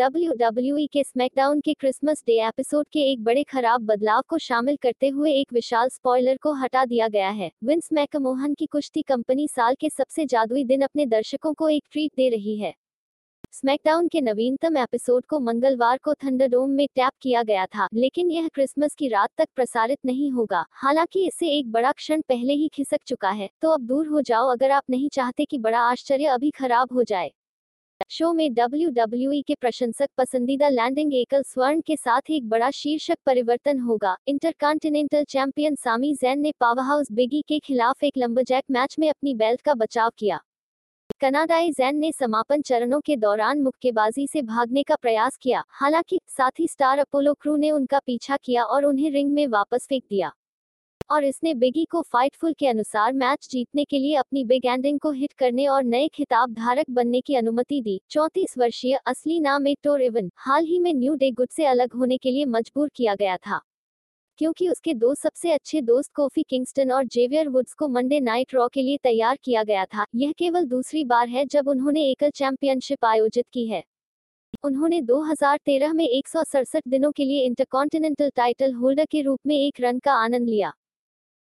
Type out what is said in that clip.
WWE के SmackDown के Christmas day episode के एक बड़े खराब बदलाव को शामिल करते हुए एक विशाल स्पॉइलर को हटा दिया गया है। विंस मैकमोहन की कुश्ती कंपनी साल के सबसे जादुई दिन अपने दर्शकों को एक ट्रीट दे रही है। स्मैकडाउन के नवीनतम एपिसोड को मंगलवार को थंडरडोम में टैप किया गया था, लेकिन यह क्रिसमस की रात तक प्रसारित नहीं होगा। हालाँकि इससे एक बड़ा क्षण पहले ही खिसक चुका है तो अब दूर हो जाओ अगर आप नहीं चाहते कि बड़ा आश्चर्य अभी खराब हो जाए। शो में डब्ल्यूडब्ल्यूई के प्रशंसक पसंदीदा लैंडिंग एकल स्वर्ण के साथ एक बड़ा शीर्षक परिवर्तन होगा। इंटरकॉन्टिनेंटल चैंपियन सामी जैन ने पावरहाउस बिगी के खिलाफ एक लंबरजैक मैच में अपनी बेल्ट का बचाव किया। कनाडाई जैन ने समापन चरणों के दौरान मुक्केबाजी से भागने का प्रयास किया। हालाँकि साथ स्टार अपोलो क्रू ने उनका पीछा किया और उन्हें रिंग में वापस फेंक दिया। और इसने बिगी को फाइटफुल के अनुसार मैच जीतने के लिए अपनी बिग एंडिंग को हिट करने और नए खिताब धारक बनने की अनुमति दी। चौंतीस वर्षीय असली नाम एक्टोर इवन हाल ही में न्यू डे गुड से अलग होने के लिए मजबूर किया गया था। क्योंकि उसके दो सबसे अच्छे दोस्त कोफी किंगस्टन और जेवियर वुड्स को मंडे नाइट रॉ के लिए तैयार किया गया था। यह केवल दूसरी बार है जब उन्होंने एकल चैंपियनशिप आयोजित की है। उन्होंने 2013 में एक सौ सड़सठ दिनों के लिए इंटरकॉन्टिनेंटल टाइटल होल्डर के रूप में एक रन का आनंद लिया।